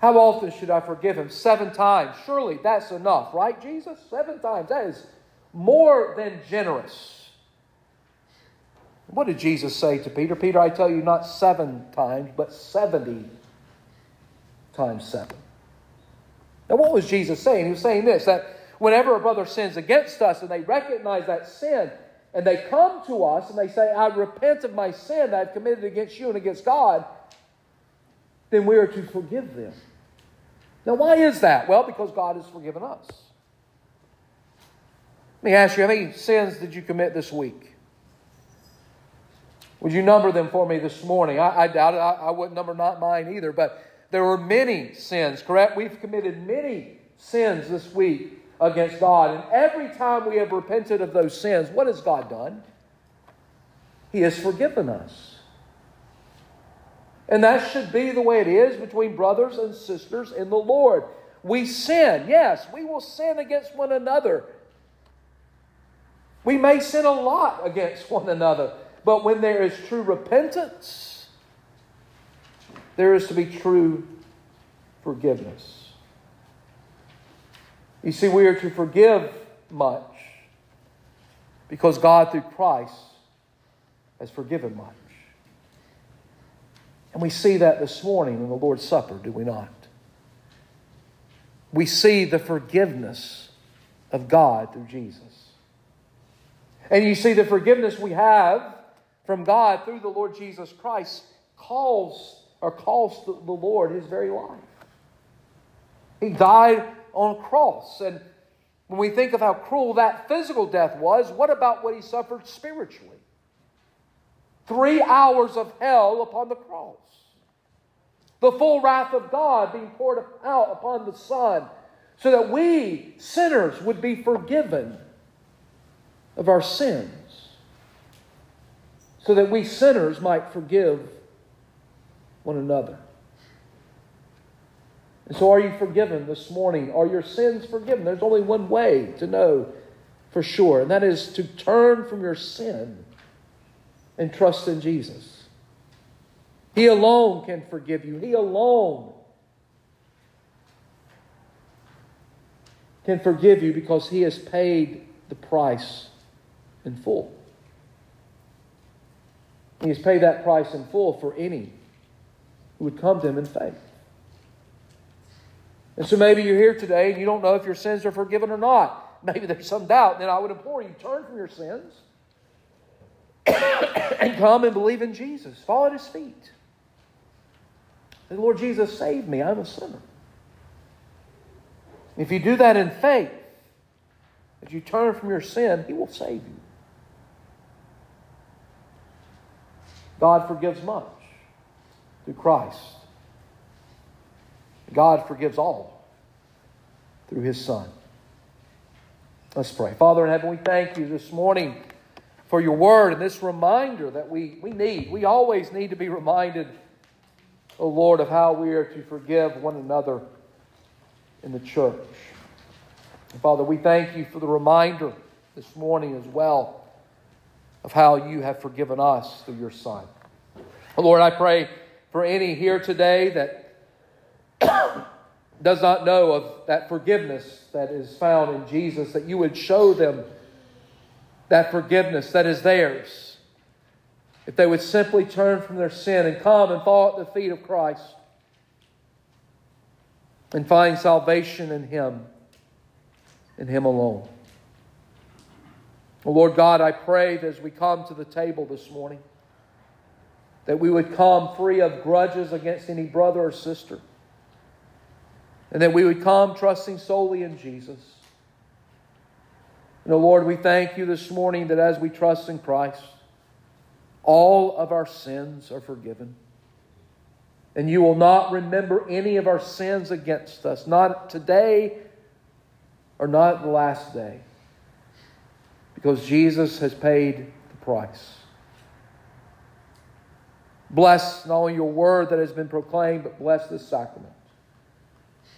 How often should I forgive him? Seven times. Surely that's enough, right, Jesus? Seven times. That is more than generous. What did Jesus say to Peter? Peter, I tell you, not seven times, but 70 times seven. Now, what was Jesus saying? He was saying this that whenever a brother sins against us and they recognize that sin and they come to us and they say, I repent of my sin that I've committed against you and against God, then we are to forgive them. Now, why is that? Well, because God has forgiven us. Let me ask you, how many sins did you commit this week? Would you number them for me this morning? I, I doubt it. I, I wouldn't number not mine either, but there were many sins, correct? We've committed many sins this week against God. And every time we have repented of those sins, what has God done? He has forgiven us. And that should be the way it is between brothers and sisters in the Lord. We sin, yes, we will sin against one another. We may sin a lot against *laughs* one another, but when there is true repentance, there is to be true forgiveness. You see, we are to forgive much because God, through Christ, has forgiven much. And we see that this morning in the Lord's Supper, do we not? We see the forgiveness of God through Jesus. And you see the forgiveness we have from God through the Lord Jesus Christ calls or calls the Lord his very life. He died on a cross. And when we think of how cruel that physical death was, what about what he suffered spiritually? Three hours of hell upon the cross. The full wrath of God being poured out upon the Son so that we, sinners, would be forgiven of our sins. So that we, sinners, might forgive one another. And so, are you forgiven this morning? Are your sins forgiven? There's only one way to know for sure, and that is to turn from your sin and trust in Jesus. He alone can forgive you. He alone can forgive you because He has paid the price in full. He has paid that price in full for any who would come to Him in faith. And so maybe you're here today and you don't know if your sins are forgiven or not. Maybe there's some doubt. Then I would implore you turn from your sins *coughs* and come and believe in Jesus. Fall at his feet. And Lord Jesus, save me. I'm a sinner. If you do that in faith, as you turn from your sin, he will save you. God forgives much through Christ. God forgives all through his Son. Let's pray. Father in heaven, we thank you this morning for your word and this reminder that we, we need. We always need to be reminded, O oh Lord, of how we are to forgive one another in the church. And Father, we thank you for the reminder this morning as well of how you have forgiven us through your Son. Oh Lord, I pray for any here today that *coughs* does not know of that forgiveness that is found in Jesus, that you would show them that forgiveness that is theirs. If they would simply turn from their sin and come and fall at the feet of Christ and find salvation in Him, in Him alone. Lord God, I pray that as we come to the table this morning, that we would come free of grudges against any brother or sister, and that we would come trusting solely in Jesus. Oh Lord, we thank you this morning that as we trust in Christ, all of our sins are forgiven. And you will not remember any of our sins against us, not today or not the last day, because Jesus has paid the price. Bless not only your word that has been proclaimed, but bless this sacrament.